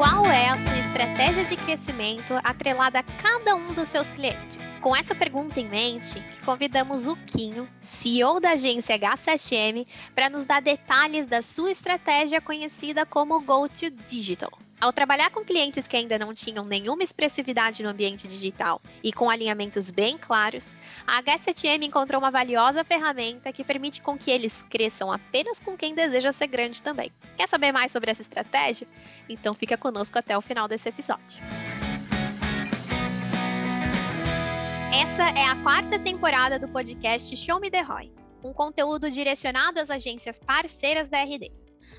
Qual é a sua estratégia de crescimento atrelada a cada um dos seus clientes? Com essa pergunta em mente, convidamos o Quinho, CEO da agência H7M, para nos dar detalhes da sua estratégia conhecida como Go to Digital. Ao trabalhar com clientes que ainda não tinham nenhuma expressividade no ambiente digital e com alinhamentos bem claros, a H7M encontrou uma valiosa ferramenta que permite com que eles cresçam apenas com quem deseja ser grande também. Quer saber mais sobre essa estratégia? Então fica conosco até o final desse episódio. Essa é a quarta temporada do podcast Show Me The Roy, um conteúdo direcionado às agências parceiras da RD.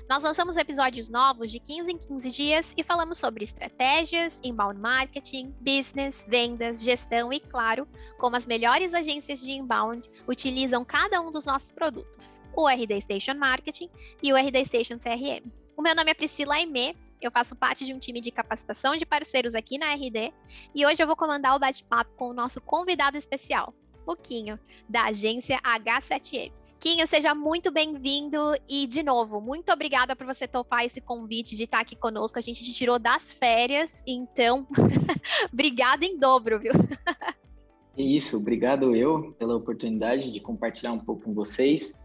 Nós lançamos episódios novos de 15 em 15 dias e falamos sobre estratégias, inbound marketing, business, vendas, gestão e, claro, como as melhores agências de inbound utilizam cada um dos nossos produtos, o RD Station Marketing e o RD Station CRM. O meu nome é Priscila Aimee, eu faço parte de um time de capacitação de parceiros aqui na RD e hoje eu vou comandar o bate-papo com o nosso convidado especial, o Quinho, da agência H7M. Quinho, seja muito bem-vindo e, de novo, muito obrigada por você topar esse convite de estar aqui conosco. A gente te tirou das férias, então, obrigada em dobro, viu? Isso, obrigado eu pela oportunidade de compartilhar um pouco com vocês.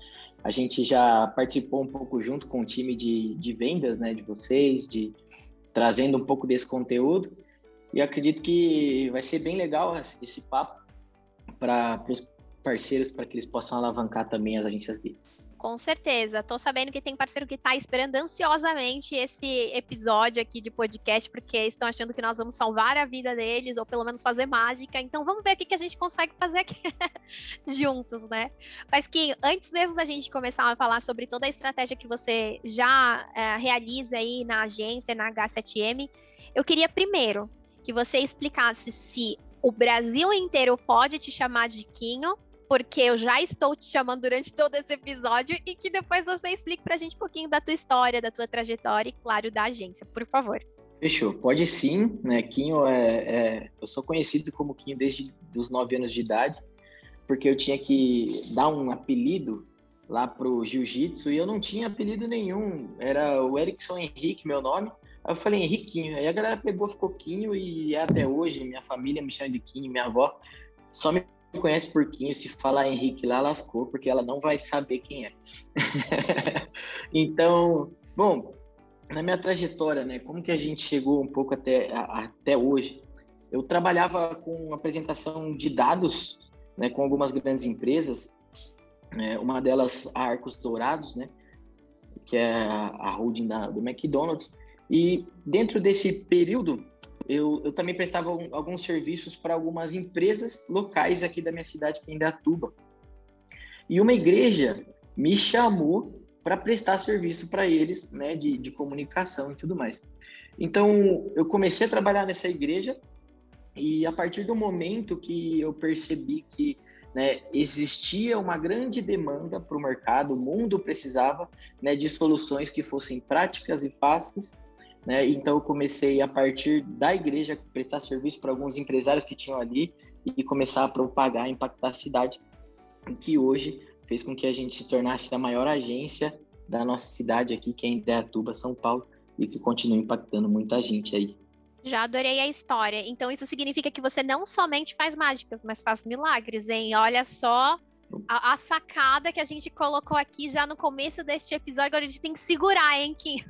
A gente já participou um pouco junto com o time de, de vendas, né, de vocês, de trazendo um pouco desse conteúdo. E acredito que vai ser bem legal esse papo para os parceiros para que eles possam alavancar também as agências deles. Com certeza. Tô sabendo que tem parceiro que está esperando ansiosamente esse episódio aqui de podcast, porque estão achando que nós vamos salvar a vida deles, ou pelo menos fazer mágica. Então vamos ver o que, que a gente consegue fazer aqui juntos, né? Mas que antes mesmo da gente começar a falar sobre toda a estratégia que você já é, realiza aí na agência, na H7M, eu queria primeiro que você explicasse se o Brasil inteiro pode te chamar de Quinho porque eu já estou te chamando durante todo esse episódio e que depois você explique para a gente um pouquinho da tua história, da tua trajetória e, claro, da agência, por favor. Fechou, pode sim, né? Quinho é, é, eu sou conhecido como Quinho desde os nove anos de idade, porque eu tinha que dar um apelido lá pro jiu-jitsu e eu não tinha apelido nenhum, era o Erickson Henrique, meu nome. Aí eu falei Henriquinho, aí a galera pegou, ficou Quinho e até hoje minha família me chama de Quinho, minha avó só me conhece Porquinho, se falar Henrique lá, lascou, porque ela não vai saber quem é. então, bom, na minha trajetória, né, como que a gente chegou um pouco até, a, até hoje? Eu trabalhava com apresentação de dados, né, com algumas grandes empresas, né, uma delas a Arcos Dourados, né, que é a, a holding da, do McDonald's, e dentro desse período eu, eu também prestava um, alguns serviços para algumas empresas locais aqui da minha cidade, que é Indatuba. E uma igreja me chamou para prestar serviço para eles, né, de, de comunicação e tudo mais. Então, eu comecei a trabalhar nessa igreja e a partir do momento que eu percebi que né, existia uma grande demanda para o mercado, o mundo precisava né, de soluções que fossem práticas e fáceis, né? Então eu comecei a partir da igreja prestar serviço para alguns empresários que tinham ali e começar a propagar, impactar a cidade, que hoje fez com que a gente se tornasse a maior agência da nossa cidade aqui, que é Indaiatuba, São Paulo, e que continua impactando muita gente aí. Já adorei a história. Então isso significa que você não somente faz mágicas, mas faz milagres, hein? Olha só a, a, sacada que a gente colocou aqui já no começo deste episódio, agora a gente tem que segurar, hein, Kim?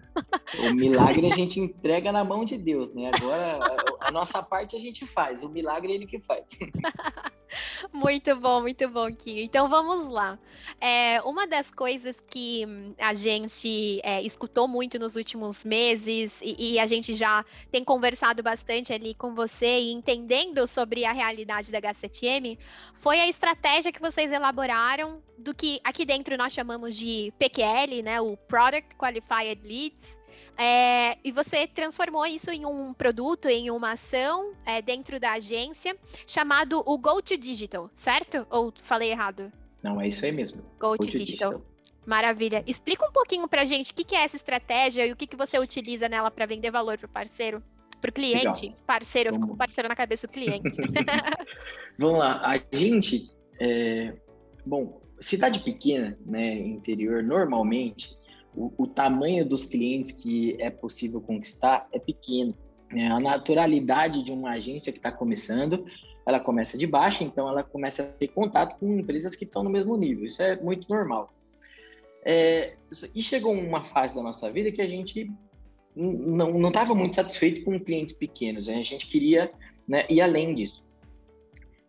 O milagre a gente entrega na mão de Deus, né? Agora a, nossa parte a gente faz, o milagre é ele que faz. muito bom, muito bom, Kim. Então vamos lá. É, uma das coisas que a gente é, escutou muito nos últimos meses e, e, a gente já tem conversado bastante ali com você e entendendo sobre a realidade da H7M foi a estratégia que vocês elaboraram elaboraram do que aqui dentro nós chamamos de PQL, né, o Product Qualified Leads, é, e você transformou isso em um produto, em uma ação é, dentro da agência, chamado o Go to Digital, certo? Ou falei errado? Não, é isso aí mesmo. Go, Go to, to digital. digital. Maravilha. Explica um pouquinho pra gente o que, que é essa estratégia e o que, que você utiliza nela para vender valor pro parceiro. Pro cliente, Legal. parceiro, eu fico com parceiro na cabeça do cliente. Vamos lá, a gente é, Bom, cidade pequena, né, interior, normalmente o, tamanho dos clientes que é possível conquistar é pequeno. Né? A naturalidade de uma agência que está começando, ela começa de baixo, então ela começa a ter contato com empresas que estão no mesmo nível. Isso é muito normal. É, e chegou uma fase da nossa vida que a gente não estava muito satisfeito com clientes pequenos. Né? A gente queria né, ir além disso.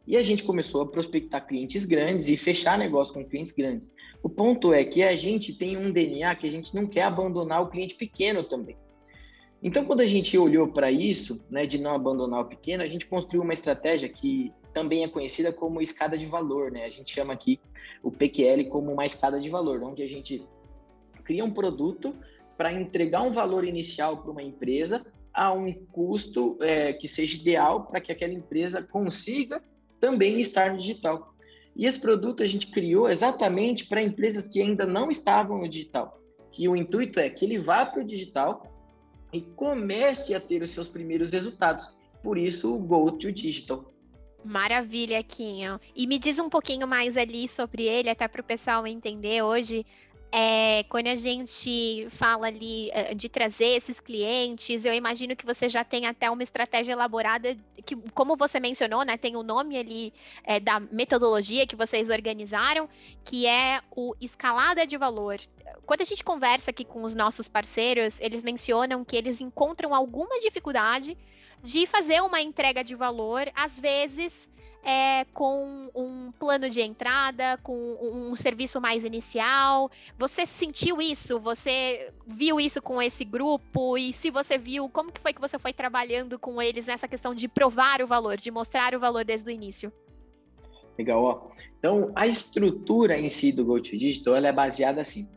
E a gente começou a prospectar clientes grandes e fechar negócio com clientes grandes. O ponto é que a gente tem um DNA que a gente não quer abandonar o cliente pequeno também. Então, quando a gente olhou para isso, né, de não abandonar o pequeno, a gente construiu uma estratégia que também é conhecida como escada de valor, né? A gente chama aqui o PQL como uma escada de valor, onde a gente cria um produto para entregar um valor inicial para uma empresa a um custo é, que seja ideal para que aquela empresa consiga também estar no digital. E esse produto a gente criou exatamente para empresas que ainda não estavam no digital. Que o intuito é que ele vá para o digital e comece a ter os seus primeiros resultados. Por isso, o Go to Digital. Maravilha, Quinho. E me diz um pouquinho mais ali sobre ele, até para o pessoal entender hoje. É, quando a gente fala ali eh, de trazer esses clientes, eu imagino que você já tem até uma estratégia elaborada, que, como você mencionou, né, tem o nome ali é, da metodologia que vocês organizaram, que é o escalada de valor. Quando a gente conversa aqui com os nossos parceiros, eles mencionam que eles encontram alguma dificuldade de fazer uma entrega de valor, às vezes é, com um plano de entrada, com um, serviço mais inicial. Você sentiu isso? Você viu isso com esse grupo? E se você viu, como que foi que você foi trabalhando com eles nessa questão de provar o valor, de mostrar o valor desde o início? Legal, ó. Então, a estrutura em si do GoToDigital, ela é baseada assim.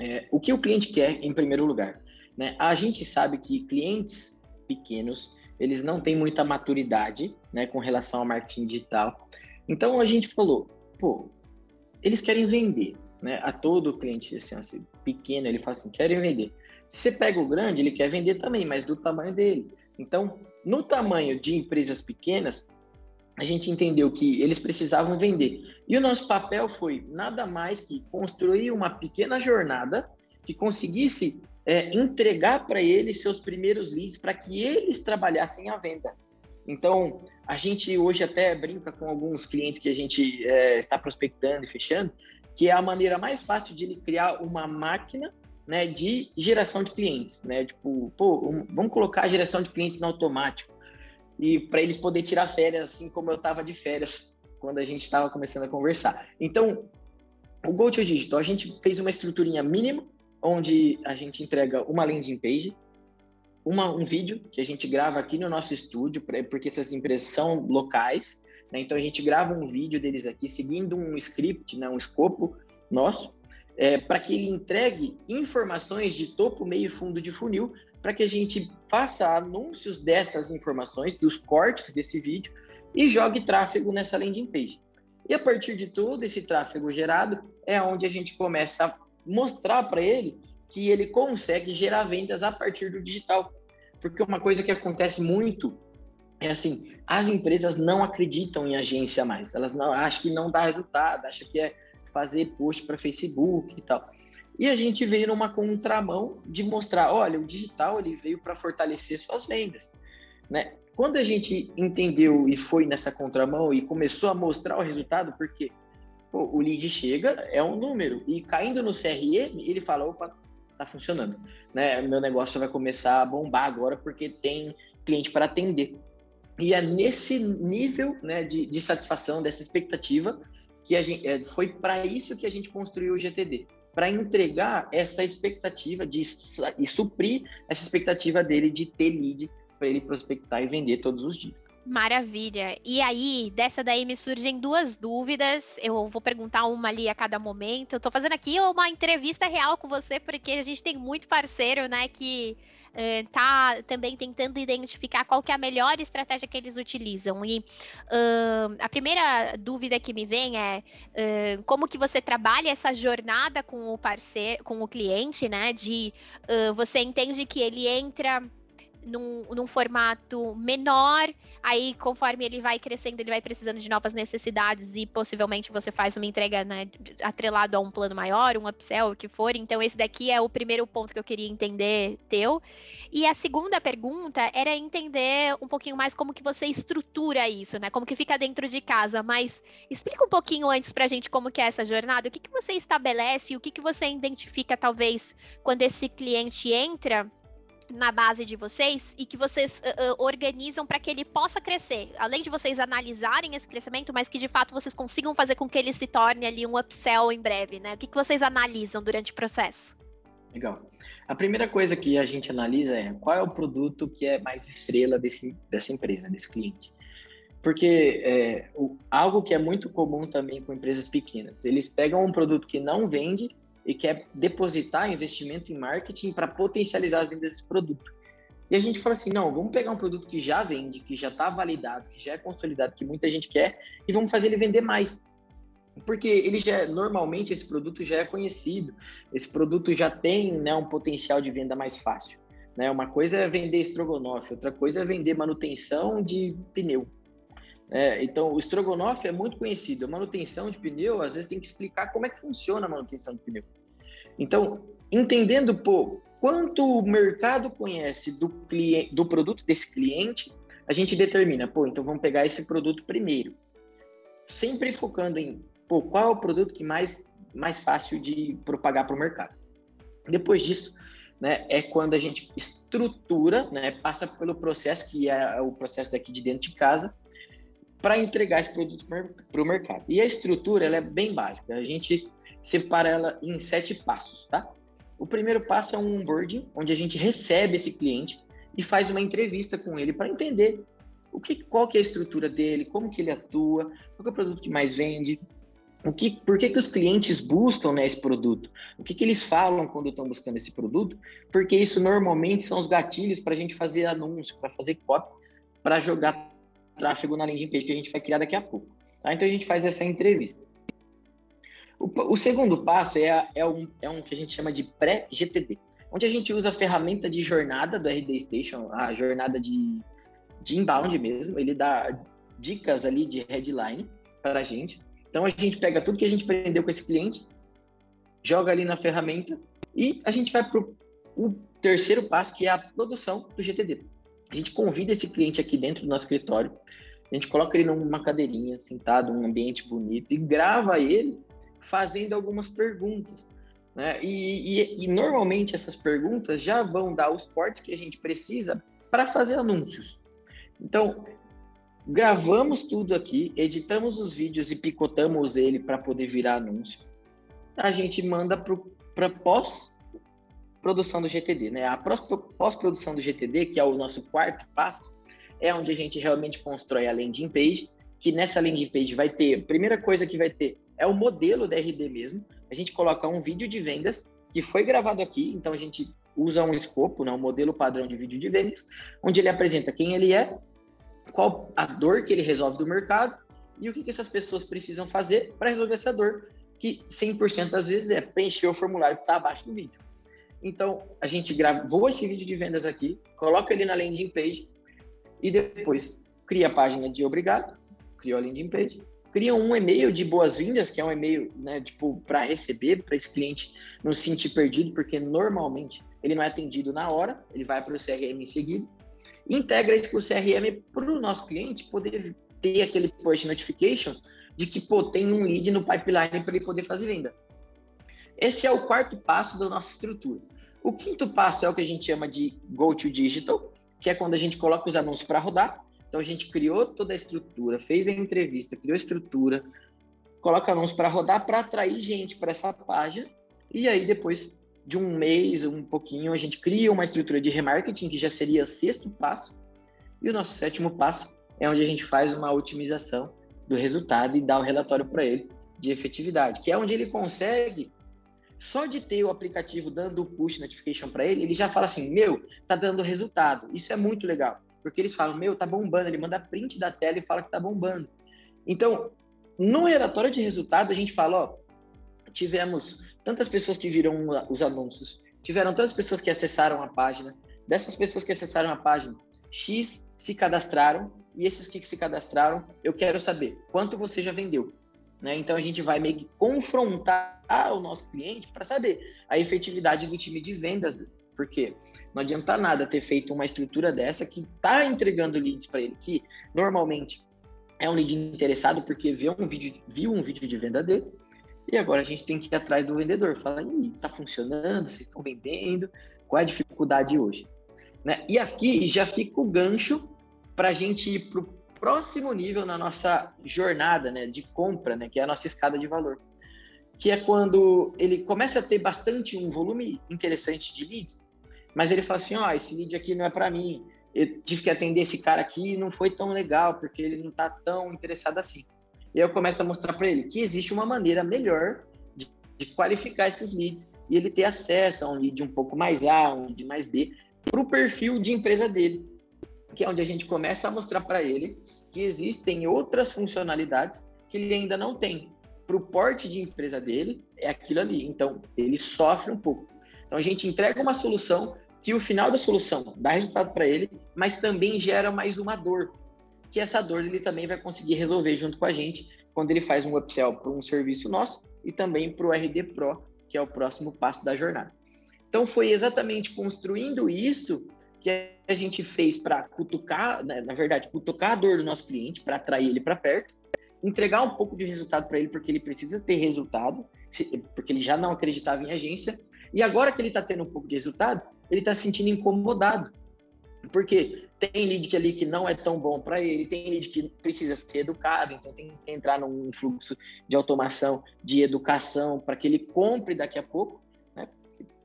É, o que o cliente quer em primeiro lugar? Né? A gente sabe que clientes pequenos, eles não têm muita maturidade, né, com relação ao marketing digital. Então a gente falou, pô, eles querem vender, né? A todo cliente assim, assim, pequeno, ele fala assim, querem vender. Se você pega o grande, ele quer vender também, mas do tamanho dele. Então, no tamanho de empresas pequenas, a gente entendeu que eles precisavam vender. E o nosso papel foi nada mais que construir uma pequena jornada que conseguisse é, entregar para eles seus primeiros leads para que eles trabalhassem a venda. Então, a gente hoje até brinca com alguns clientes que a gente é, está prospectando e fechando, que é a maneira mais fácil de ele criar uma máquina né, de geração de clientes, né? Tipo, pô, um, vamos colocar a geração de clientes no automático e para eles poder tirar férias, assim como eu estava de férias quando a gente estava começando a conversar. Então, o Go to Digital, a gente fez uma estruturinha mínima onde a gente entrega uma landing page, uma, um vídeo que a gente grava aqui no nosso estúdio, porque essas empresas são locais, né? então a gente grava um vídeo deles aqui, seguindo um script, né? um escopo nosso, é, para que ele entregue informações de topo, meio e fundo de funil, para que a gente faça anúncios dessas informações, dos cortes desse vídeo, e jogue tráfego nessa landing page. E a partir de todo esse tráfego gerado, é onde a gente começa mostrar para ele que ele consegue gerar vendas a partir do digital. Porque uma coisa que acontece muito é assim, as empresas não acreditam em agência mais. Elas não acham que não dá resultado, acham que é fazer post para Facebook e tal. E a gente veio numa contramão de mostrar, olha, o digital ele veio para fortalecer suas vendas, né? Quando a gente entendeu e foi nessa contramão e começou a mostrar o resultado, porque pô, o lead chega, é um número, e caindo no CRM, ele fala, opa, tá funcionando, né? Meu negócio vai começar a bombar agora porque tem cliente para atender. E é nesse nível né, de, de satisfação, dessa expectativa, que a gente, é, foi para isso que a gente construiu o GTD para entregar essa expectativa de e suprir essa expectativa dele de ter lead para ele prospectar e vender todos os dias. Maravilha. E aí, dessa daí me surgem duas dúvidas. Eu vou perguntar uma ali a cada momento. Eu tô fazendo aqui uma entrevista real com você, porque a gente tem muito parceiro, né, que uh, tá também tentando identificar qual que é a melhor estratégia que eles utilizam. E uh, a primeira dúvida que me vem é uh, como que você trabalha essa jornada com o parceiro, com o cliente, né? De você entende que ele entra num, num, formato menor, aí conforme ele vai crescendo, ele vai precisando de novas necessidades e possivelmente você faz uma entrega né, atrelado a um plano maior, um upsell, o que for. Então, esse daqui é o primeiro ponto que eu queria entender teu. E a segunda pergunta era entender um pouquinho mais como que você estrutura isso, né? Como que fica dentro de casa. Mas explica um pouquinho antes pra gente como que é essa jornada, o que, que você estabelece, o que, que você identifica, talvez, quando esse cliente entra na base de vocês e que vocês uh, organizam para que ele possa crescer. Além de vocês analisarem esse crescimento, mas que de fato vocês consigam fazer com que ele se torne ali um upsell em breve, né? O que, que vocês analisam durante o processo? Legal. A primeira coisa que a gente analisa é qual é o produto que é mais estrela desse, dessa empresa, desse cliente. Porque é, o, algo que é muito comum também com empresas pequenas, eles pegam um produto que não vende e quer depositar investimento em marketing para potencializar as vendas desse produto. E a gente fala assim, não, vamos pegar um produto que já vende, que já está validado, que já é consolidado, que muita gente quer, e vamos fazer ele vender mais. Porque ele já normalmente esse produto já é conhecido, esse produto já tem né, um potencial de venda mais fácil. Né? Uma coisa é vender estrogonofe, outra coisa é vender manutenção de pneu. É, então, o estrogonofe é muito conhecido. A manutenção de pneu, às vezes, tem que explicar como é que funciona a manutenção de pneu. Então, entendendo pô, quanto o mercado conhece do, cliente, do produto desse cliente, a gente determina, pô, então vamos pegar esse produto primeiro. Sempre focando em pô, qual é o produto que mais, mais fácil de propagar para o mercado. Depois disso, né, é quando a gente estrutura, né, passa pelo processo, que é o processo daqui de dentro de casa, para entregar esse produto para o mercado. E a estrutura ela é bem básica. A gente separa ela em sete passos, tá? O primeiro passo é um onboarding, onde a gente recebe esse cliente e faz uma entrevista com ele para entender o que, qual que é a estrutura dele, como que ele atua, qual é o produto que mais vende, o que, por que, que os clientes buscam né, esse produto, o que, que eles falam quando estão buscando esse produto, porque isso normalmente são os gatilhos para a gente fazer anúncio, para fazer copy, para jogar tráfego na landing page que a gente vai criar daqui a pouco. Tá? Então a gente faz essa entrevista. O, o segundo passo é, é, um, é um que a gente chama de pré-GTD, onde a gente usa a ferramenta de jornada do RD Station, a jornada de, de inbound mesmo, ele dá dicas ali de headline para a gente. Então a gente pega tudo que a gente aprendeu com esse cliente, joga ali na ferramenta e a gente vai para o terceiro passo, que é a produção do GTD. A gente convida esse cliente aqui dentro do nosso escritório, a gente coloca ele numa cadeirinha, sentado, num ambiente bonito e grava ele fazendo algumas perguntas. Né? E, e, e, normalmente essas perguntas já vão dar os cortes que a gente precisa para fazer anúncios. Então, gravamos tudo aqui, editamos os vídeos e picotamos ele para poder virar anúncio. A gente manda para pós produção do GTD, né? A pós-produção do GTD, que é o nosso quarto passo, é onde a gente realmente constrói a landing page, que nessa landing page vai ter, a primeira coisa que vai ter é o modelo da RD mesmo. A gente coloca um vídeo de vendas que foi gravado aqui, então a gente usa um escopo, né, um modelo padrão de vídeo de vendas, onde ele apresenta quem ele é, qual a dor que ele resolve do mercado e o que, que essas pessoas precisam fazer para resolver essa dor, que 100% das vezes é preencher o formulário que está abaixo do vídeo. Então, a gente gravou esse vídeo de vendas aqui, coloca ele na landing page e depois cria a página de obrigado, criou a landing page, cria um e-mail de boas-vindas, que é um e-mail, né, tipo, para receber, para esse cliente não se sentir perdido, porque normalmente ele não é atendido na hora, ele vai para o CRM em seguida, e integra isso com o CRM para o nosso cliente poder ter aquele push notification de que, pô, tem um lead no pipeline para ele poder fazer venda. Esse é o quarto passo da nossa estrutura. O quinto passo é o que a gente chama de Go to Digital, que é quando a gente coloca os anúncios para rodar. Então a gente criou toda a estrutura, fez a entrevista, criou a estrutura, coloca anúncios para rodar para atrair gente para essa página. E aí depois de um mês, um pouquinho, a gente cria uma estrutura de remarketing, que já seria o sexto passo. E o nosso sétimo passo é onde a gente faz uma otimização do resultado e dá o relatório para ele de efetividade, que é onde ele consegue só de ter o aplicativo dando o push notification para ele, ele já fala assim: meu, tá dando resultado. Isso é muito legal, porque eles falam: meu, tá bombando. Ele manda print da tela e fala que tá bombando. Então, no relatório de resultado, a gente fala: ó, tivemos tantas pessoas que viram os anúncios, tiveram tantas pessoas que acessaram a página, dessas pessoas que acessaram a página, X se cadastraram e esses que se cadastraram, eu quero saber quanto você já vendeu. Né? Então a gente vai meio que confrontar o nosso cliente para saber a efetividade do time de vendas, porque não adianta nada ter feito uma estrutura dessa que está entregando leads para ele, que normalmente é um lead interessado porque viu um vídeo, viu um vídeo de venda dele, e agora a gente tem que ir atrás do vendedor, falar, está funcionando, vocês estão vendendo, qual é a dificuldade hoje? Né? E aqui já fica o gancho para a gente ir para o próximo nível na nossa jornada né, de compra, né, que é a nossa escada de valor. Que é quando ele começa a ter bastante um volume interessante de leads, mas ele fala assim: ó, oh, esse lead aqui não é para mim, eu tive que atender esse cara aqui e não foi tão legal, porque ele não está tão interessado assim. E eu começo a mostrar para ele que existe uma maneira melhor de, de, qualificar esses leads e ele ter acesso a um lead um pouco mais A, um lead mais B, para o perfil de empresa dele, que é onde a gente começa a mostrar para ele que existem outras funcionalidades que ele ainda não tem. Para o porte de empresa dele, é aquilo ali. Então, ele sofre um pouco. Então, a gente entrega uma solução que o final da solução dá resultado para ele, mas também gera mais uma dor. Que essa dor ele também vai conseguir resolver junto com a gente quando ele faz um upsell para um serviço nosso e também para o RD Pro, que é o próximo passo da jornada. Então, foi exatamente construindo isso que a gente fez para cutucar, né, na verdade, cutucar a dor do nosso cliente, para atrair ele para perto, entregar um pouco de resultado para ele, porque ele precisa ter resultado, porque ele já não acreditava em agência, e agora que ele está tendo um pouco de resultado, ele está se sentindo incomodado. Porque tem lead ali que não é tão bom para ele, tem lead que precisa ser educado, então tem que entrar num fluxo de automação, de educação, para que ele compre daqui a pouco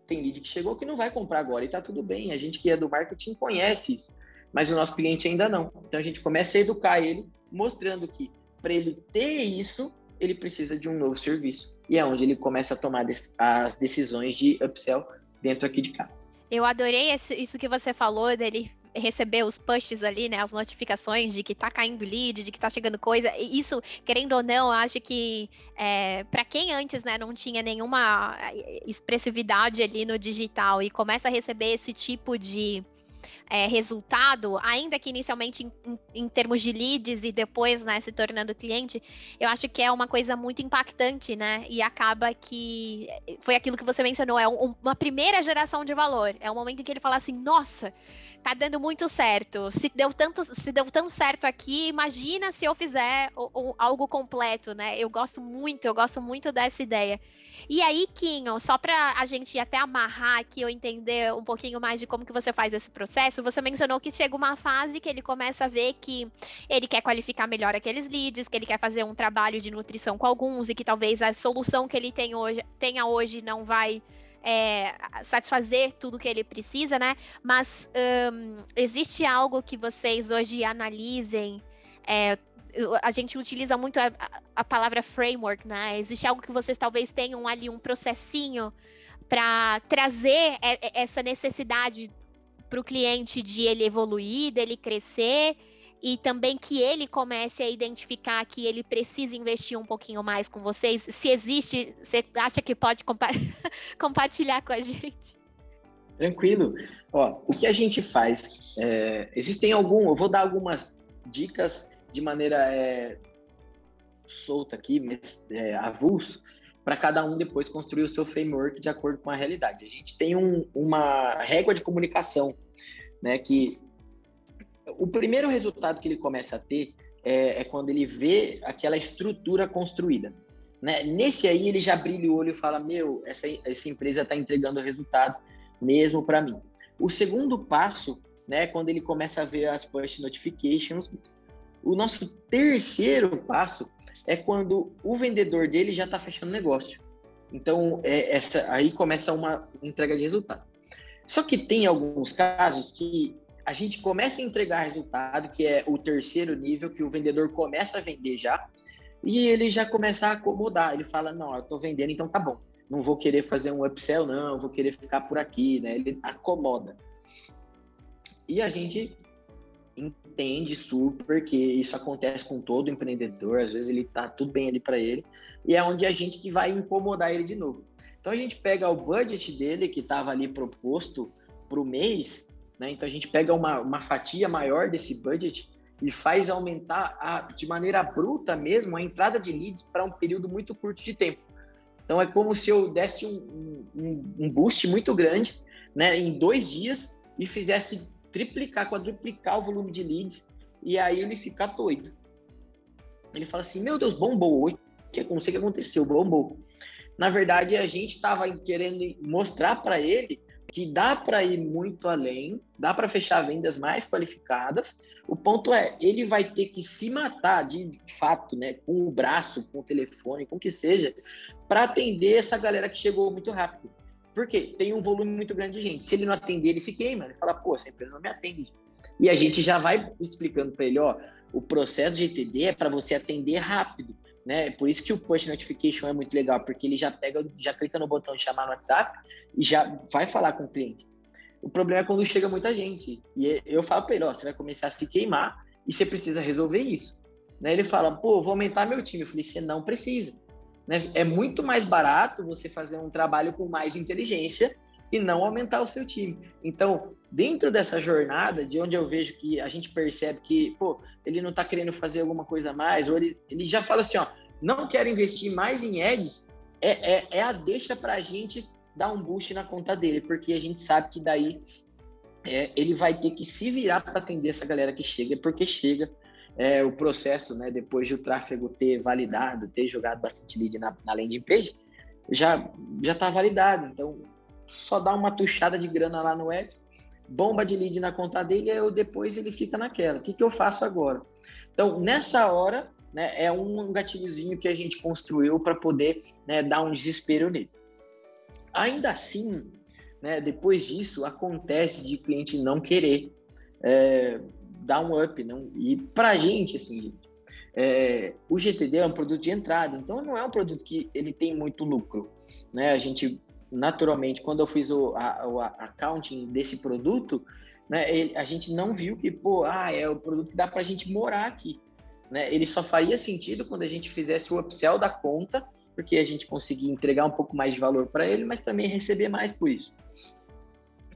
tem lead que chegou que não vai comprar agora e tá tudo bem. A gente que é do marketing conhece isso, mas o nosso cliente ainda não. Então a gente começa a educar ele, mostrando que para ele ter isso, ele precisa de um novo serviço. E é onde ele começa a tomar as decisões de upsell dentro aqui de casa. Eu adorei isso que você falou dele receber os pushes ali, né, as notificações de que tá caindo lead, de que tá chegando coisa. E isso, querendo ou não, eu acho que é, para quem antes, né, não tinha nenhuma é, expressividade ali no digital e começa a receber esse tipo de é, resultado, ainda que inicialmente em, em, em, termos de leads e depois né, se tornando cliente, eu acho que é uma coisa muito impactante, né? E acaba que foi aquilo que você mencionou, é um, uma primeira geração de valor. É o momento em que ele fala assim, nossa, tá dando muito certo. Se deu tanto, se deu tão certo aqui, imagina se eu fizer o, o, algo completo, né? Eu gosto muito, eu gosto muito dessa ideia. E aí, Kinho, só para a gente até amarrar aqui ou entender um pouquinho mais de como que você faz esse processo, você mencionou que chega uma fase que ele começa a ver que ele quer qualificar melhor aqueles leads, que ele quer fazer um trabalho de nutrição com alguns e que talvez a solução que ele tem hoje, tenha hoje não vai é, satisfazer tudo que ele precisa, né? Mas um, existe algo que vocês hoje analisem? É, a gente utiliza muito a, a, palavra framework, né? Existe algo que vocês talvez tenham ali um processinho para trazer essa necessidade para o cliente de ele evoluir, dele crescer e também que ele comece a identificar que ele precisa investir um pouquinho mais com vocês? Se existe, você acha que pode compa compartilhar com a gente? Tranquilo. Ó, o que a gente faz? É, existem algum, eu vou dar algumas dicas de maneira é, solta aqui, mas é, avulso, para cada um depois construir o seu framework de acordo com a realidade. A gente tem um, uma régua de comunicação, né, que o primeiro resultado que ele começa a ter é, é quando ele vê aquela estrutura construída. Né? Nesse aí, ele já brilha o olho e fala: Meu, essa, essa empresa está entregando resultado mesmo para mim. O segundo passo, né, quando ele começa a ver as push notifications. O nosso terceiro passo é quando o vendedor dele já está fechando negócio. Então, é, essa aí começa uma entrega de resultado. Só que tem alguns casos que a gente começa a entregar resultado, que é o terceiro nível, que o vendedor começa a vender já, e ele já começa a acomodar. Ele fala: Não, eu estou vendendo, então tá bom. Não vou querer fazer um upsell, não, vou querer ficar por aqui, né? Ele acomoda. E a gente entende super que isso acontece com todo empreendedor, às vezes ele tá tudo bem ali para ele, e é onde a gente que vai incomodar ele de novo. Então a gente pega o budget dele que estava ali proposto para o mês Né? Então a gente pega uma, uma fatia maior desse budget e faz aumentar a, de maneira bruta mesmo a entrada de leads para um período muito curto de tempo. Então é como se eu desse um, um, um boost muito grande né, em dois dias e fizesse triplicar, quadruplicar o volume de leads e aí ele fica doido. Ele fala assim, meu Deus, bombou, o que não sei o que aconteceu, bombou. Na verdade, a gente estava querendo mostrar para ele que dá para ir muito além, dá para fechar vendas mais qualificadas. O ponto é, ele vai ter que se matar de fato, né, com o braço, com o telefone, com o que seja, para atender essa galera que chegou muito rápido. Porque tem um volume muito grande de gente. Se ele não atender, ele se queima. Ele fala, pô, essa empresa não me atende. E a gente já vai explicando para ele, ó, o processo de GTD é para você atender rápido né? Por isso que o push notification é muito legal, porque ele já pega, já clica no botão de chamar no WhatsApp e já vai falar com o cliente. O problema é quando chega muita gente. E eu falo para ele, ó, você vai começar a se queimar e você precisa resolver isso. Né? Ele fala, pô, vou aumentar meu time. Eu falei, você não precisa. Né? É muito mais barato você fazer um trabalho com mais inteligência e não aumentar o seu time. Então, dentro dessa jornada, de onde eu vejo que a gente percebe que, pô, ele não está querendo fazer alguma coisa mais, ou ele, ele já fala assim, ó, não quero investir mais em ads, é, é, é a deixa para a gente dar um boost na conta dele, porque a gente sabe que daí é, ele vai ter que se virar para atender essa galera que chega, porque chega é, o processo, né, depois de o tráfego ter validado, ter jogado bastante lead na, na landing page, já já está validado. Então, só dá uma tuchada de grana lá no Ed, bomba de lead na conta dele, e depois ele fica naquela. O que, que eu faço agora? Então, nessa hora, né, é um gatilhozinho que a gente construiu para poder né, dar um desespero nele. Ainda assim, né, depois disso, acontece de cliente não querer é, dar um up. Não, e para a gente, assim, gente, é, o GTD é um produto de entrada, então não é um produto que ele tem muito lucro. Né? A gente naturalmente, quando eu fiz o, a, o accounting desse produto, né, ele, a gente não viu que, pô, ah, é o produto que dá para a gente morar aqui. Né? Ele só faria sentido quando a gente fizesse o upsell da conta, porque a gente conseguia entregar um pouco mais de valor para ele, mas também receber mais por isso.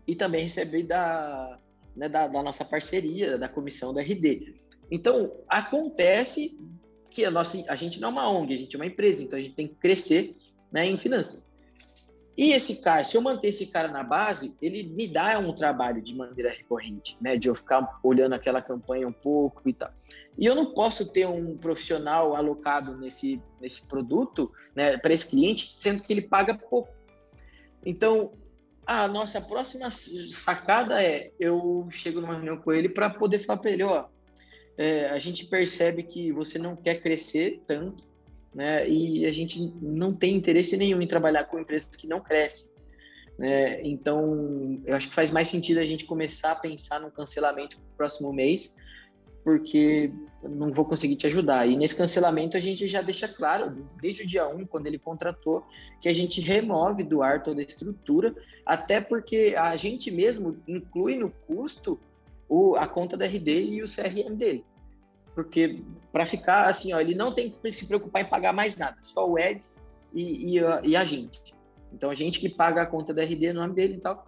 E também receber da, né, da, da nossa parceria, da comissão da RD. Então, acontece que a, nossa, a gente não é uma ONG, a gente é uma empresa, então a gente tem que crescer né, em finanças. E esse cara, se eu manter esse cara na base, ele me dá um trabalho de maneira recorrente, né? De eu ficar olhando aquela campanha um pouco e tal. E eu não posso ter um profissional alocado nesse, nesse produto, né, para esse cliente, sendo que ele paga pouco. Então, a nossa próxima sacada é: eu chego numa reunião com ele para poder falar para ele, ó, é, a gente percebe que você não quer crescer tanto, né? E a gente não tem interesse nenhum em trabalhar com empresas que não crescem. Né? Então, eu acho que faz mais sentido a gente começar a pensar no cancelamento no próximo mês, porque não vou conseguir te ajudar. E nesse cancelamento a gente já deixa claro, desde o dia 1, quando ele contratou, que a gente remove do ar toda a estrutura, até porque a gente mesmo inclui no custo o, a conta da RD e o CRM dele porque para ficar assim, ó, ele não tem que se preocupar em pagar mais nada, só o Ed e, e, e, a gente. Então a gente que paga a conta da RD, o nome dele e tal.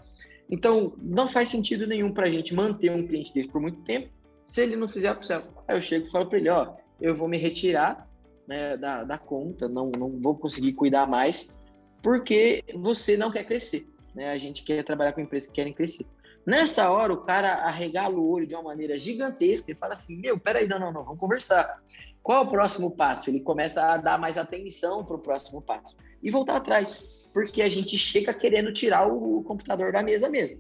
Então não faz sentido nenhum para a gente manter um cliente desse por muito tempo se ele não fizer a opção. Aí eu chego e falo para ele, ó, eu vou me retirar né, da, da conta, não, não vou conseguir cuidar mais, porque você não quer crescer. Né? A gente quer trabalhar com empresas que querem crescer. Nessa hora, o cara arregala o olho de uma maneira gigantesca e fala assim: Meu, peraí, não, não, não, vamos conversar. Qual é o próximo passo? Ele começa a dar mais atenção para o próximo passo e voltar atrás, porque a gente chega querendo tirar o computador da mesa mesmo.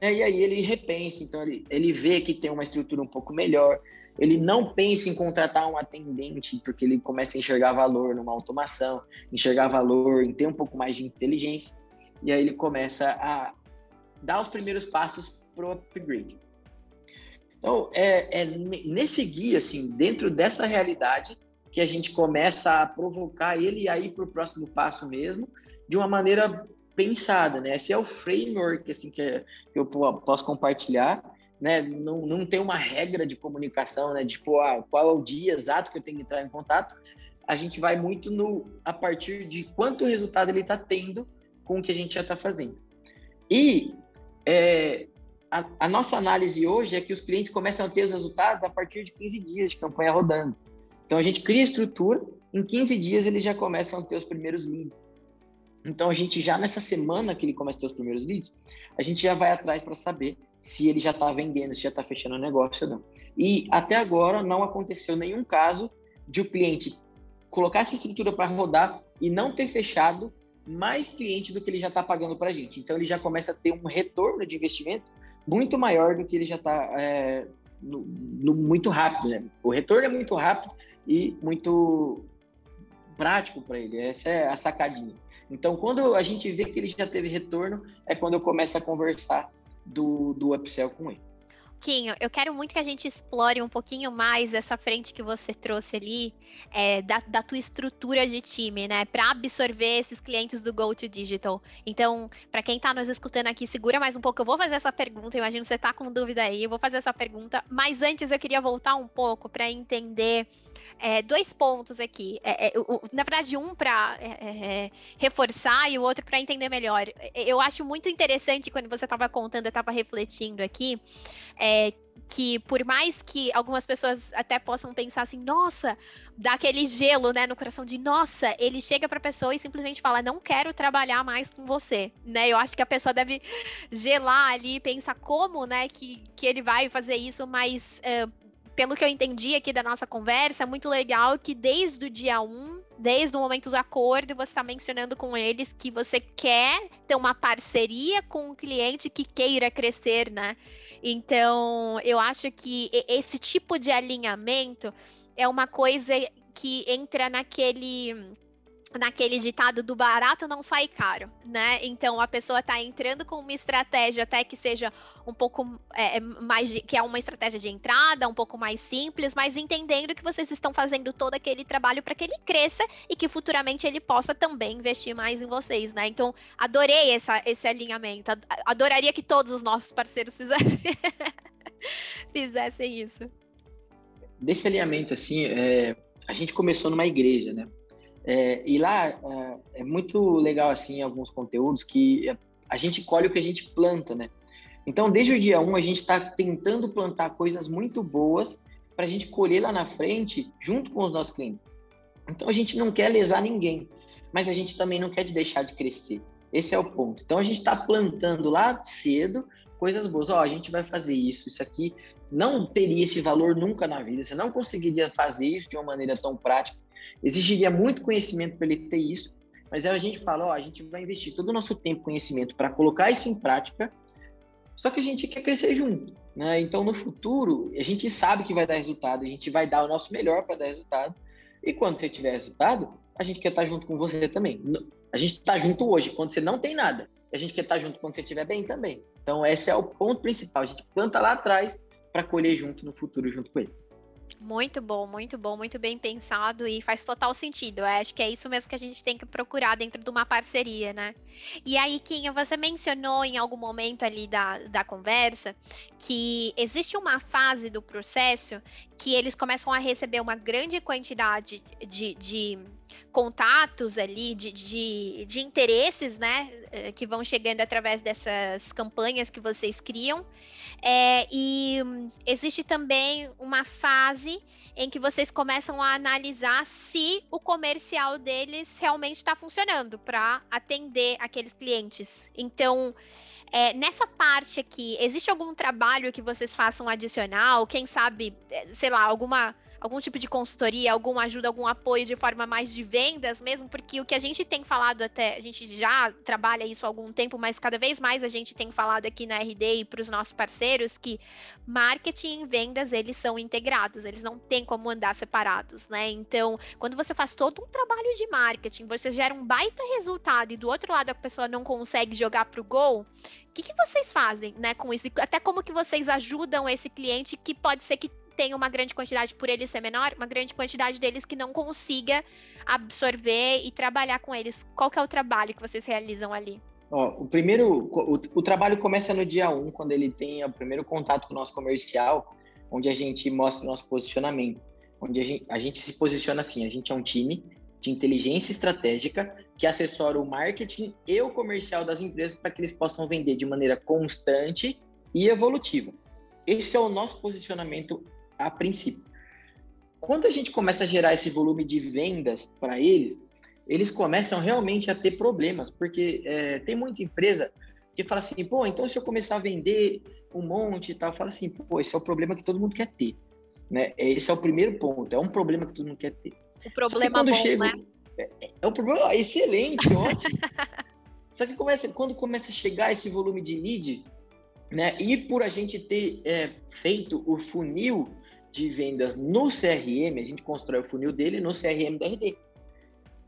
E aí ele repensa, então ele, ele vê que tem uma estrutura um pouco melhor, ele não pensa em contratar um atendente, porque ele começa a enxergar valor numa automação, enxergar valor em ter um pouco mais de inteligência, e aí ele começa a dar os primeiros passos para o upgrade. Então, é, é, nesse guia, assim, dentro dessa realidade, que a gente começa a provocar ele a ir para o próximo passo mesmo, de uma maneira pensada, né? Esse é o framework, assim, que, é, que eu posso compartilhar, né? Não, não tem uma regra de comunicação, né? Tipo, ah, qual é o dia exato que eu tenho que entrar em contato. A gente vai muito no a partir de quanto resultado ele está tendo com o que a gente já está fazendo. E é, a, a, nossa análise hoje é que os clientes começam a ter os resultados a partir de 15 dias de campanha rodando. Então a gente cria estrutura, em 15 dias eles já começam a ter os primeiros leads. Então a gente já nessa semana que ele começa a ter os primeiros leads, a gente já vai atrás para saber se ele já está vendendo, se já está fechando o negócio ou não. E até agora não aconteceu nenhum caso de o cliente colocar essa estrutura para rodar e não ter fechado mais cliente do que ele já está pagando para a gente. Então ele já começa a ter um retorno de investimento muito maior do que ele já está é, no, no, muito rápido. Né? O retorno é muito rápido e muito prático para ele. Essa é a sacadinha. Então, quando a gente vê que ele já teve retorno, é quando eu começo a conversar do, do upsell com ele. Quinho, eu quero muito que a gente explore um pouquinho mais essa frente que você trouxe ali, é, da, da tua estrutura de time, né? Para absorver esses clientes do Go to Digital. Então, para quem está nos escutando aqui, segura mais um pouco. Eu vou fazer essa pergunta. imagino que você está com dúvida aí. Eu vou fazer essa pergunta. Mas antes, eu queria voltar um pouco para entender é, dois pontos aqui. É, é, o, na verdade, um para é, é, reforçar e o outro para entender melhor. Eu acho muito interessante quando você estava contando, eu estava refletindo aqui, é, que por mais que algumas pessoas até possam pensar assim, nossa, dá aquele gelo, né, no coração de, nossa, ele chega para a pessoa e simplesmente fala, não quero trabalhar mais com você, né? Eu acho que a pessoa deve gelar ali, pensar como, né, que, que ele vai fazer isso, mas uh, pelo que eu entendi aqui da nossa conversa, é muito legal que desde o dia 1, desde o momento do acordo, você está mencionando com eles que você quer ter uma parceria com um cliente que queira crescer, né? Então, eu acho que esse tipo de alinhamento é uma coisa que entra naquele naquele ditado do barato não sai caro, né? Então a pessoa está entrando com uma estratégia até que seja um pouco é, é mais que é uma estratégia de entrada, um pouco mais simples, mas entendendo que vocês estão fazendo todo aquele trabalho para que ele cresça e que futuramente ele possa também investir mais em vocês, né? Então adorei essa, esse alinhamento, adoraria que todos os nossos parceiros fizessem, fizessem isso. Desse alinhamento assim, é, a gente começou numa igreja, né? É, e lá é, é, muito legal, assim, alguns conteúdos que a gente colhe o que a gente planta, né? Então, desde o dia 1, um, a gente está tentando plantar coisas muito boas para a gente colher lá na frente, junto com os nossos clientes. Então, a gente não quer lesar ninguém, mas a gente também não quer deixar de crescer. Esse é o ponto. Então, a gente está plantando lá cedo coisas boas. Ó, oh, a gente vai fazer isso, isso aqui não teria esse valor nunca na vida. Você não conseguiria fazer isso de uma maneira tão prática Exigiria muito conhecimento para ele ter isso, mas aí a gente fala, ó, a gente vai investir todo o nosso tempo conhecimento para colocar isso em prática, só que a gente quer crescer junto, né? Então, no futuro, a gente sabe que vai dar resultado, a gente vai dar o nosso melhor para dar resultado, e quando você tiver resultado, a gente quer estar junto com você também. A gente está junto hoje, quando você não tem nada. A gente quer estar junto quando você estiver bem também. Então, esse é o ponto principal. A gente planta lá atrás para colher junto no futuro, junto com ele. Muito bom, muito bom, muito bem pensado e faz total sentido. Eu acho que é isso mesmo que a gente tem que procurar dentro de uma parceria, né? E aí, Kinha, você mencionou em algum momento ali da, da conversa que existe uma fase do processo que eles começam a receber uma grande quantidade de, de contatos ali, de, de, de, interesses, né, eh, que vão chegando através dessas campanhas que vocês criam. É, e existe também uma fase em que vocês começam a analisar se o comercial deles realmente está funcionando para atender aqueles clientes. Então, é, nessa parte aqui, existe algum trabalho que vocês façam adicional? Quem sabe, é, sei lá, alguma algum tipo de consultoria, alguma ajuda, algum apoio de forma mais de vendas mesmo, porque o que a gente tem falado até, a gente já trabalha isso há algum tempo, mas cada vez mais a gente tem falado aqui na RD e para os nossos parceiros que marketing e vendas, eles são integrados, eles não têm como andar separados, né? Então, quando você faz todo um trabalho de marketing, você gera um baita resultado e do outro lado a pessoa não consegue jogar para o gol, o que, que vocês fazem, né, com isso? Até como que vocês ajudam esse cliente que pode ser que tem uma grande quantidade, por ele ser menor, uma grande quantidade deles que não consiga absorver e trabalhar com eles. Qual que é o trabalho que vocês realizam ali? Ó, o primeiro, o, o, trabalho começa no dia 1, quando ele tem o primeiro contato com o nosso comercial, onde a gente mostra o nosso posicionamento, onde a gente, a gente se posiciona assim, a gente é um time de inteligência estratégica que assessora o marketing e o comercial das empresas para que eles possam vender de maneira constante e evolutiva. Esse é o nosso posicionamento a princípio. Quando a gente começa a gerar esse volume de vendas para eles, eles começam realmente a ter problemas, porque é, tem muita empresa que fala assim, pô, então se eu começar a vender um monte e tal, fala assim, pô, esse é o problema que todo mundo quer ter, né? Esse é o primeiro ponto, é um problema que todo mundo quer ter. O problema bom, chego, né? É, é um problema excelente, ótimo. Só que começa, quando começa a chegar esse volume de lead, né? E por a gente ter é, feito o funil de vendas no CRM, a gente constrói o funil dele no CRM da RD.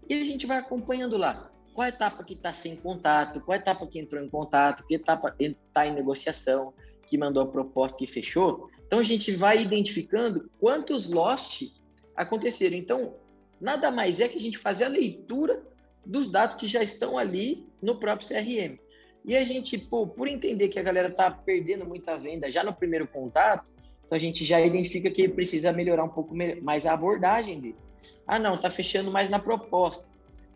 E a gente vai acompanhando lá. Qual etapa que está sem contato, qual etapa que entrou em contato, que etapa está em negociação, que mandou a proposta que fechou. Então a gente vai identificando quantos lost aconteceram. Então, nada mais é que a gente fazer a leitura dos dados que já estão ali no próprio CRM. E a gente, pô, por entender que a galera tá perdendo muita venda já no primeiro contato, então a gente já identifica que precisa melhorar um pouco mais a abordagem dele. Ah, não, tá fechando mais na proposta.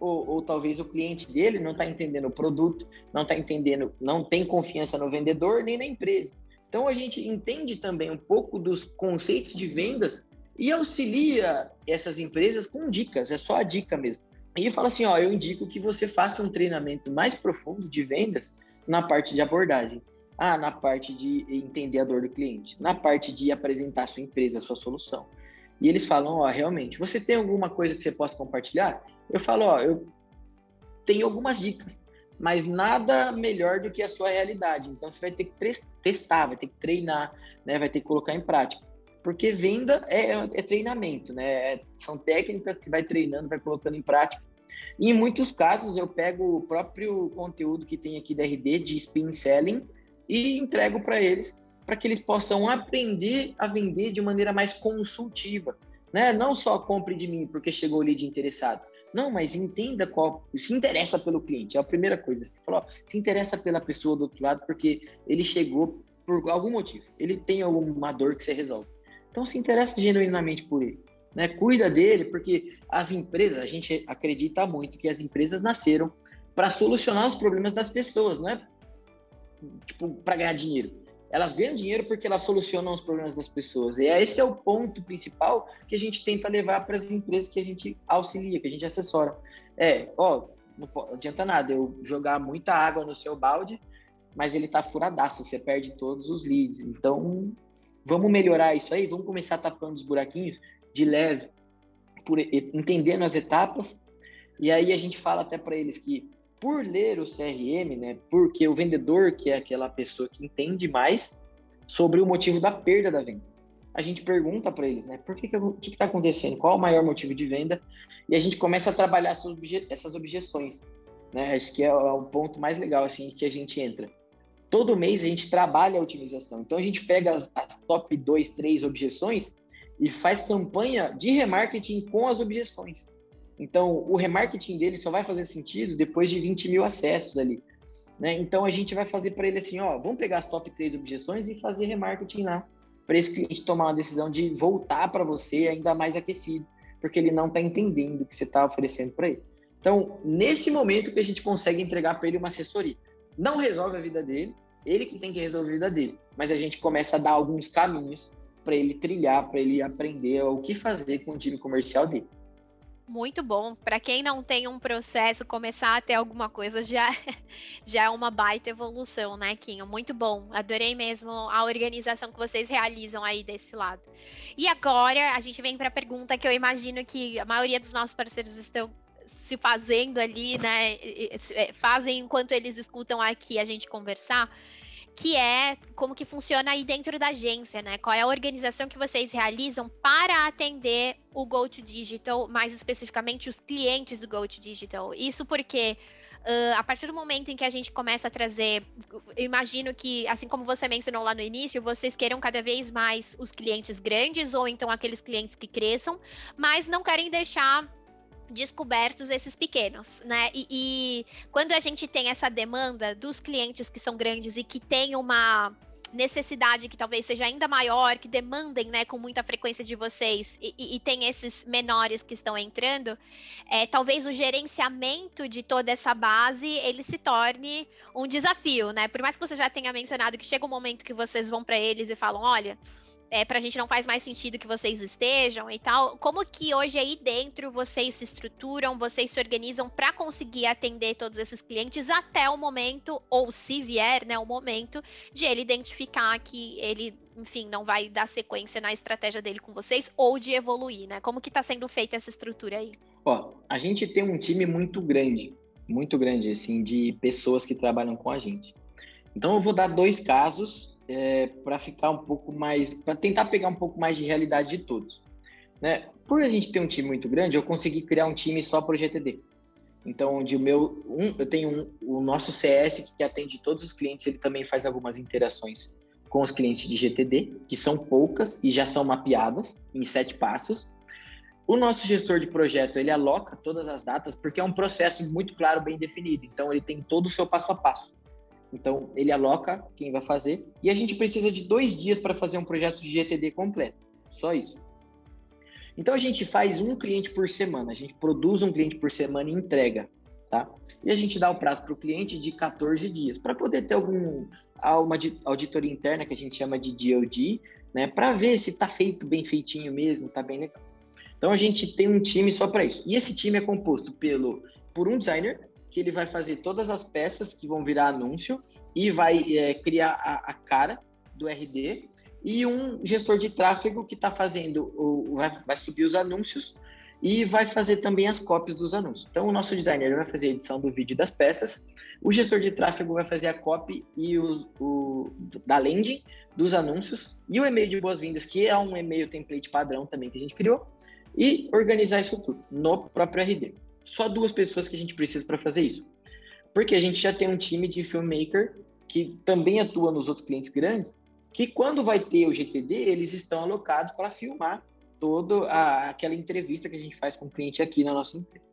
Ou, ou talvez o cliente dele não está entendendo o produto, não está entendendo, não tem confiança no vendedor nem na empresa. Então a gente entende também um pouco dos conceitos de vendas e auxilia essas empresas com dicas, é só a dica mesmo. E fala assim, ó, eu indico que você faça um treinamento mais profundo de vendas na parte de abordagem. Ah, na parte de entender a dor do cliente, na parte de apresentar a sua empresa, a sua solução. E eles falam, ó, realmente, você tem alguma coisa que você possa compartilhar? Eu falo, ó, eu tenho algumas dicas, mas nada melhor do que a sua realidade. Então você vai ter que testar, vai ter que treinar, né? Vai ter que colocar em prática. Porque venda é, é treinamento, né? É, são técnicas que vai treinando, vai colocando em prática. E em muitos casos eu pego o próprio conteúdo que tem aqui da RD de spin selling e entrego para eles, para que eles possam aprender a vender de maneira mais consultiva, né? Não só compre de mim porque chegou o lead interessado. Não, mas entenda qual, se interessa pelo cliente, é a primeira coisa. Você falou, se interessa pela pessoa do outro lado porque ele chegou por algum motivo, ele tem alguma dor que você resolve. Então se interessa genuinamente por ele né? Cuida dele, porque as empresas, a gente acredita muito que as empresas nasceram para solucionar os problemas das pessoas, não é tipo para ganhar dinheiro. Elas ganham dinheiro porque elas solucionam os problemas das pessoas. E esse é o ponto principal que a gente tenta levar para as empresas que a gente auxilia, que a gente assessora. É, ó, não adianta nada eu jogar muita água no seu balde, mas ele tá furadaço, você perde todos os leads. Então, vamos melhorar isso aí, vamos começar tapando os buraquinhos de leve, por, entendendo as etapas. E aí a gente fala até para eles que por ler o CRM, né, porque o vendedor, que é aquela pessoa que entende mais sobre o motivo da perda da venda. A gente pergunta para eles, né, por que que está acontecendo, qual o maior motivo de venda, e a gente começa a trabalhar essas, obje essas objeções, né, acho que é o ponto mais legal, assim, que a gente entra. Todo mês a gente trabalha a otimização, então a gente pega as, as top 2, 3 objeções e faz campanha de remarketing com as objeções. Então, o remarketing dele só vai fazer sentido depois de 20 mil acessos ali. Né? Então, a gente vai fazer para ele assim: ó, vamos pegar as top 3 objeções e fazer remarketing lá, para esse cliente tomar uma decisão de voltar para você ainda mais aquecido, porque ele não está entendendo o que você está oferecendo para ele. Então, nesse momento que a gente consegue entregar para ele uma assessoria. Não resolve a vida dele, ele que tem que resolver a vida dele, mas a gente começa a dar alguns caminhos para ele trilhar, para ele aprender o que fazer com o time comercial dele. Muito bom. Para quem não tem um processo, começar a ter alguma coisa já, já é uma baita evolução, né, Quinho? Muito bom. Adorei mesmo a organização que vocês realizam aí desse lado. E agora a gente vem para a pergunta que eu imagino que a maioria dos nossos parceiros estão se fazendo ali, né? É, fazem enquanto eles escutam aqui a gente conversar que é como que funciona aí dentro da agência, né? Qual é a organização que vocês realizam para atender o Go to Digital, mais especificamente os clientes do Go to Digital. Isso porque Uh, a partir do momento em que a gente começa a trazer, eu imagino que, assim como você mencionou lá no início, vocês queiram cada vez mais os clientes grandes ou então aqueles clientes que cresçam, mas não querem deixar descobertos esses pequenos, né? E, e, quando a gente tem essa demanda dos clientes que são grandes e que tem uma necessidade que talvez seja ainda maior, que demandem, né, com muita frequência de vocês, e, e, tem esses menores que estão entrando, é, talvez o gerenciamento de toda essa base ele se torne um desafio, né? Por mais que você já tenha mencionado que chega um momento que vocês vão para eles e falam, olha, é, para a gente não faz mais sentido que vocês estejam e tal. Como que hoje aí dentro vocês se estruturam, vocês se organizam para conseguir atender todos esses clientes até o momento, ou se vier, né, o momento de ele identificar que ele, enfim, não vai dar sequência na estratégia dele com vocês ou de evoluir, né? Como que está sendo feita essa estrutura aí? Ó, a gente tem um time muito grande, muito grande, assim, de pessoas que trabalham com a gente. Então eu vou dar dois casos é, para ficar um pouco mais, para tentar pegar um pouco mais de realidade de todos. Né? Por a gente ter um time muito grande, eu consegui criar um time só para o GTD. Então, onde o meu, um, eu tenho um, o nosso CS que atende todos os clientes, ele também faz algumas interações com os clientes de GTD, que são poucas e já são mapeadas em sete passos. O nosso gestor de projeto, ele aloca todas as datas porque é um processo muito claro, bem definido. Então, ele tem todo o seu passo a passo. Então, ele aloca quem vai fazer. E a gente precisa de dois dias para fazer um projeto de GTD completo. Só isso. Então, a gente faz um cliente por semana. A gente produz um cliente por semana e entrega. Tá? E a gente dá o prazo para o cliente de 14 dias, para poder ter algum, uma auditoria interna que a gente chama de DOD, né, para ver se está feito bem feitinho mesmo, está bem legal. Então a gente tem um time só para isso. E esse time é composto pelo por um designer, que ele vai fazer todas as peças que vão virar anúncio e vai é, criar a, a, cara do RD e um gestor de tráfego que está fazendo, o, vai, vai, subir os anúncios e vai fazer também as cópias dos anúncios. Então, o nosso designer vai fazer a edição do vídeo das peças, o gestor de tráfego vai fazer a copy e o, o da landing dos anúncios e o e-mail de boas-vindas, que é um e-mail template padrão também que a gente criou, e organizar isso tudo no próprio RD só duas pessoas que a gente precisa para fazer isso. Porque a gente já tem um time de filmmaker que também atua nos outros clientes grandes, que quando vai ter o GTD, eles estão alocados para filmar toda a, aquela entrevista que a gente faz com o cliente aqui na nossa empresa.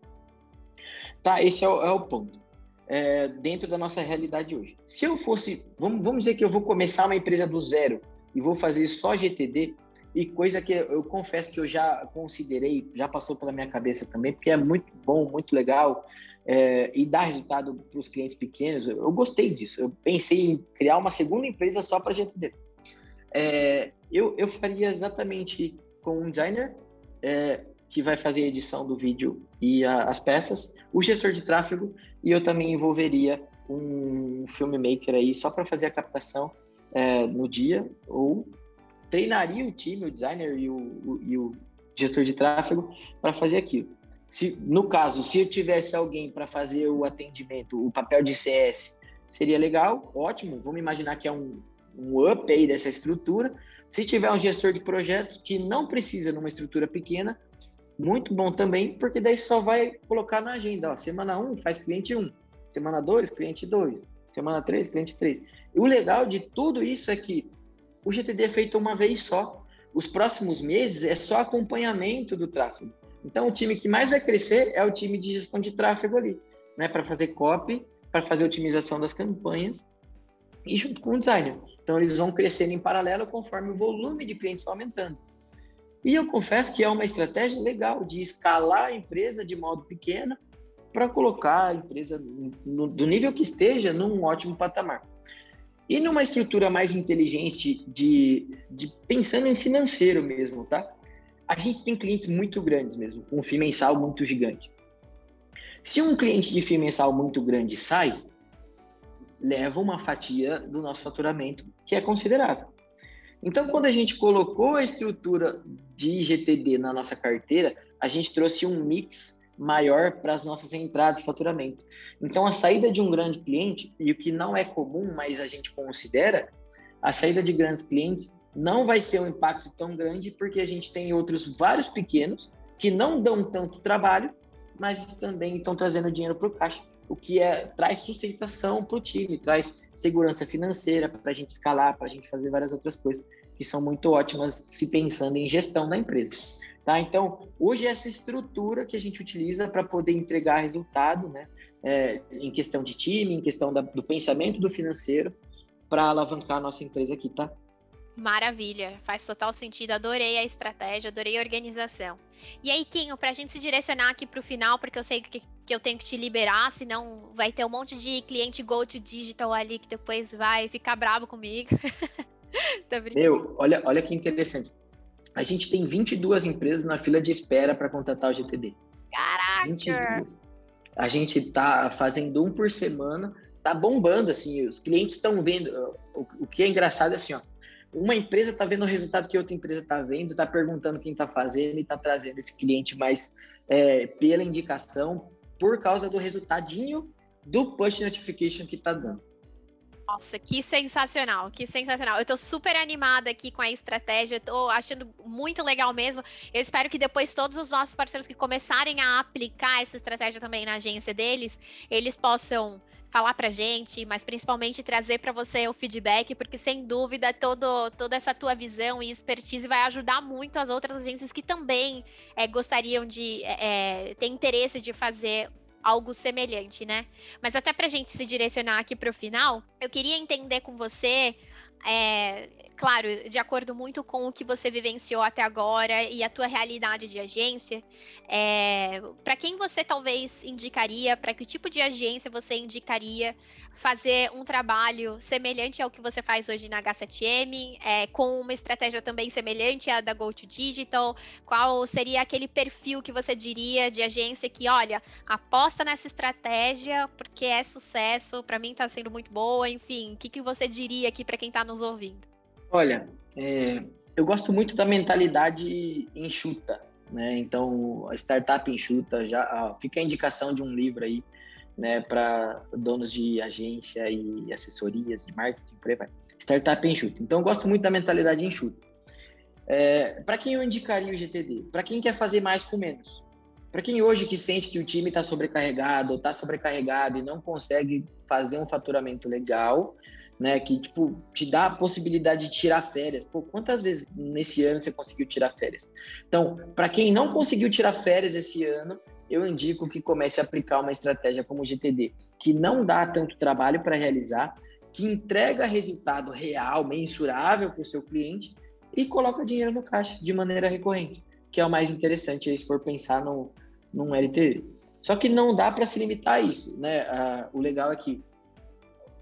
Tá, esse é o, é o ponto. É, dentro da nossa realidade hoje. Se eu fosse, vamos, vamos dizer que eu vou começar uma empresa do zero e vou fazer só GTD, e coisa que eu confesso que eu já considerei, já passou pela minha cabeça também, porque é muito bom, muito legal é, e dá resultado para os clientes pequenos. Eu, gostei disso. Eu pensei em criar uma segunda empresa só para GTD. É, eu, eu faria exatamente com um designer é, que vai fazer a edição do vídeo e a, as peças, o gestor de tráfego e eu também envolveria um filmmaker aí só para fazer a captação é, no dia ou treinaria o time, o designer e o, o, e o gestor de tráfego para fazer aquilo. Se, no caso, se eu tivesse alguém para fazer o atendimento, o papel de CS, seria legal, ótimo. Vamos imaginar que é um, um up aí dessa estrutura. Se tiver um gestor de projetos que não precisa numa estrutura pequena, muito bom também, porque daí só vai colocar na agenda. Ó, semana 1 faz cliente 1, semana 2, cliente 2, semana 3, cliente 3. E o legal de tudo isso é que o GTD é feito uma vez só. Os próximos meses é só acompanhamento do tráfego. Então, o time que mais vai crescer é o time de gestão de tráfego ali, né? Para fazer copy, para fazer otimização das campanhas e junto com o designer. Então, eles vão crescendo em paralelo conforme o volume de clientes vai aumentando. E eu confesso que é uma estratégia legal de escalar a empresa de modo pequeno para colocar a empresa no, do nível que esteja num ótimo patamar. E numa estrutura mais inteligente de, de pensando em financeiro mesmo, tá? A gente tem clientes muito grandes mesmo, com um FII mensal muito gigante. Se um cliente de FII mensal muito grande sai, leva uma fatia do nosso faturamento que é considerável. Então, quando a gente colocou a estrutura de GTD na nossa carteira, a gente trouxe um mix maior para as nossas entradas de faturamento. Então, a saída de um grande cliente, e o que não é comum, mas a gente considera, a saída de grandes clientes não vai ser um impacto tão grande, porque a gente tem outros vários pequenos que não dão tanto trabalho, mas também estão trazendo dinheiro para o caixa, o que é, traz sustentação para o time, traz segurança financeira para a gente escalar, para a gente fazer várias outras coisas que são muito ótimas se pensando em gestão da empresa. Tá? Então, hoje é essa estrutura que a gente utiliza para poder entregar resultado, né? É, em questão de time, em questão da, do pensamento do financeiro, para alavancar a nossa empresa aqui, tá? Maravilha, faz total sentido. Adorei a estratégia, adorei a organização. E aí, Quinho, para a gente se direcionar aqui para o final, porque eu sei que, que eu tenho que te liberar, senão vai ter um monte de cliente go to digital ali que depois vai ficar bravo comigo. Meu, olha, olha que interessante. A gente tem 22 empresas na fila de espera para contratar o GTD. Caraca! 22. A gente tá fazendo um por semana, tá bombando, assim, os clientes estão vendo. O, o que é engraçado é assim, ó uma empresa está vendo o resultado que outra empresa está vendo, está perguntando quem está fazendo e está trazendo esse cliente mais é, pela indicação, por causa do resultadinho do push notification que está dando. Nossa, que sensacional, que sensacional. Eu tô super animada aqui com a estratégia, tô achando muito legal mesmo. Eu espero que depois todos os nossos parceiros que começarem a aplicar essa estratégia também na agência deles, eles possam falar pra gente, mas principalmente trazer para você o feedback, porque sem dúvida todo, toda essa tua visão e expertise vai ajudar muito as outras agências que também é, gostariam de é, ter interesse de fazer algo semelhante, né? Mas até para a gente se direcionar aqui para o final, eu queria entender com você é, claro, de acordo muito com o que você vivenciou até agora e a tua realidade de agência, é, para quem você talvez indicaria, para que tipo de agência você indicaria fazer um trabalho semelhante ao que você faz hoje na H7M, é, com uma estratégia também semelhante à da GoToDigital? Qual seria aquele perfil que você diria de agência que, olha, aposta nessa estratégia porque é sucesso, para mim está sendo muito boa, enfim, o que, que você diria aqui para quem está nos ouvindo? Olha, é, eu gosto muito da mentalidade enxuta, né? Então, a startup enxuta já fica a indicação de um livro aí, né, para donos de agência e assessorias de marketing, por aí vai. Startup enxuta. Então, eu gosto muito da mentalidade enxuta. É, para quem eu indicaria o GTD? Para quem quer fazer mais com menos. Para quem hoje que sente que o time está sobrecarregado ou está sobrecarregado e não consegue fazer um faturamento legal, né? Que, tipo, te dá a possibilidade de tirar férias. Pô, quantas vezes nesse ano você conseguiu tirar férias? Então, para quem não conseguiu tirar férias esse ano, eu indico que comece a aplicar uma estratégia como o GTD, que não dá tanto trabalho para realizar, que entrega resultado real, mensurável para o seu cliente e coloca dinheiro no caixa de maneira recorrente, que é o mais interessante aí, se for pensar no, num LTV. Só que não dá para se limitar a isso, né? Ah, o legal é que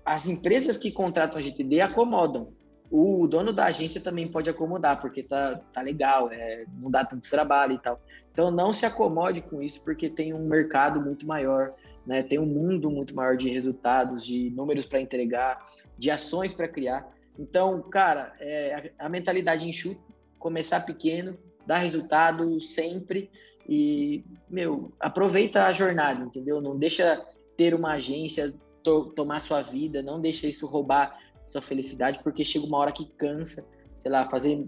as empresas que contratam GTD acomodam. O dono da agência também pode acomodar, porque tá, tá legal, é, não dá tanto trabalho e tal. Então não se acomode com isso, porque tem um mercado muito maior, né? tem um mundo muito maior de resultados, de números para entregar, de ações para criar. Então, cara, é, a, a mentalidade enxuta, começar pequeno, dar resultado sempre e, meu, aproveita a jornada, entendeu? Não deixa ter uma agência to tomar sua vida, não deixa isso roubar sua felicidade, porque chega uma hora que cansa, sei lá, fazer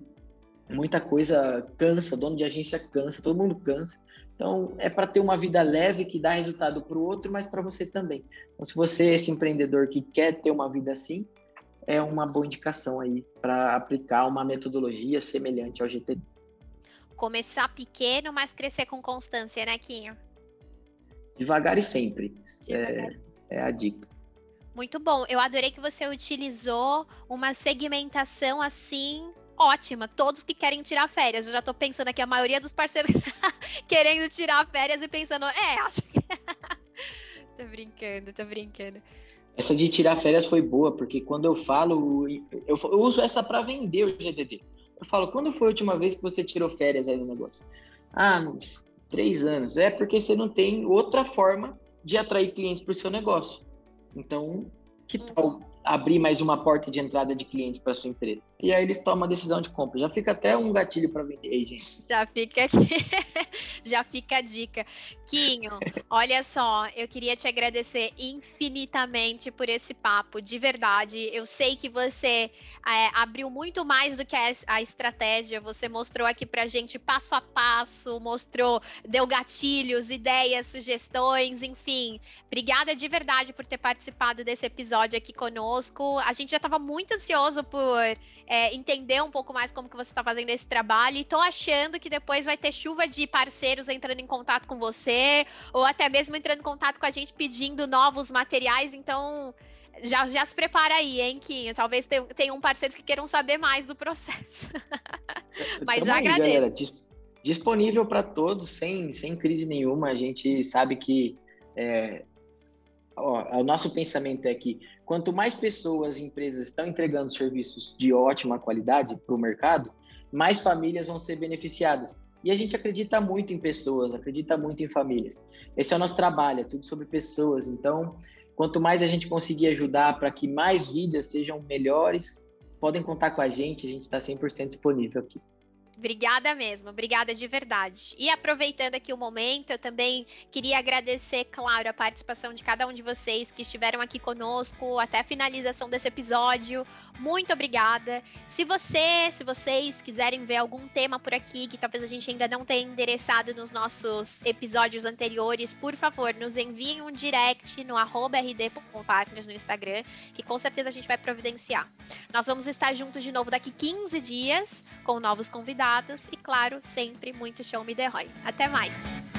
muita coisa cansa, dono de agência cansa, todo mundo cansa. Então, é para ter uma vida leve que dá resultado para o outro, mas para você também. Então, se você é esse empreendedor que quer ter uma vida assim, é uma boa indicação aí para aplicar uma metodologia semelhante ao GTD. Começar pequeno, mas crescer com constância, né, Quinho? Devagar e sempre. Devagar. É é a dica. Muito bom. Eu adorei que você utilizou uma segmentação assim ótima. Todos que querem tirar férias. Eu já tô pensando aqui, a maioria dos parceiros querendo tirar férias e pensando, é, acho que. tô brincando, tô brincando. Essa de tirar férias foi boa, porque quando eu falo, eu, eu uso essa para vender o GDD. Eu falo, quando foi a última vez que você tirou férias aí no negócio? Ah, uns três anos. É porque você não tem outra forma de atrair clientes para o seu negócio. Então, que tal abrir mais uma porta de entrada de clientes para sua empresa. E aí eles tomam a decisão de compra. Já fica até um gatilho para vender aí, gente. Já fica aqui. Já fica a dica. Quinho, olha só, eu queria te agradecer infinitamente por esse papo, de verdade. Eu sei que você é, abriu muito mais do que a, a estratégia. Você mostrou aqui pra gente passo a passo, mostrou, deu gatilhos, ideias, sugestões, enfim. Obrigada de verdade por ter participado desse episódio aqui conosco. A gente já estava muito ansioso por é, entender um pouco mais como que você está fazendo esse trabalho. E estou achando que depois vai ter chuva de parceiros entrando em contato com você, ou até mesmo entrando em contato com a gente pedindo novos materiais. Então, Já, já se prepara aí, hein, Quinho? Talvez tenham parceiros que queiram saber mais do processo. Mas Tamo já aí, agradeço. Galera, disponível para todos, sem, sem crise nenhuma. A gente sabe que é, ó, o nosso pensamento é que quanto mais pessoas e empresas estão entregando serviços de ótima qualidade para o mercado, mais famílias vão ser beneficiadas. E a gente acredita muito em pessoas, acredita muito em famílias. Esse é o nosso trabalho, é tudo sobre pessoas. Então, quanto mais a gente conseguir ajudar para que mais vidas sejam melhores, podem contar com a gente, a gente está 100% disponível aqui. Obrigada mesmo, obrigada de verdade. E aproveitando aqui o momento, eu também queria agradecer, claro, a participação de cada um de vocês que estiveram aqui conosco até a finalização desse episódio. Muito obrigada. Se você, se vocês quiserem ver algum tema por aqui que talvez a gente ainda não tenha endereçado nos nossos episódios anteriores, por favor, nos enviem um direct no rd.partners no Instagram, que com certeza a gente vai providenciar. Nós vamos estar juntos de novo daqui 15 dias com novos e, claro, sempre muito show me the Roy. Até mais!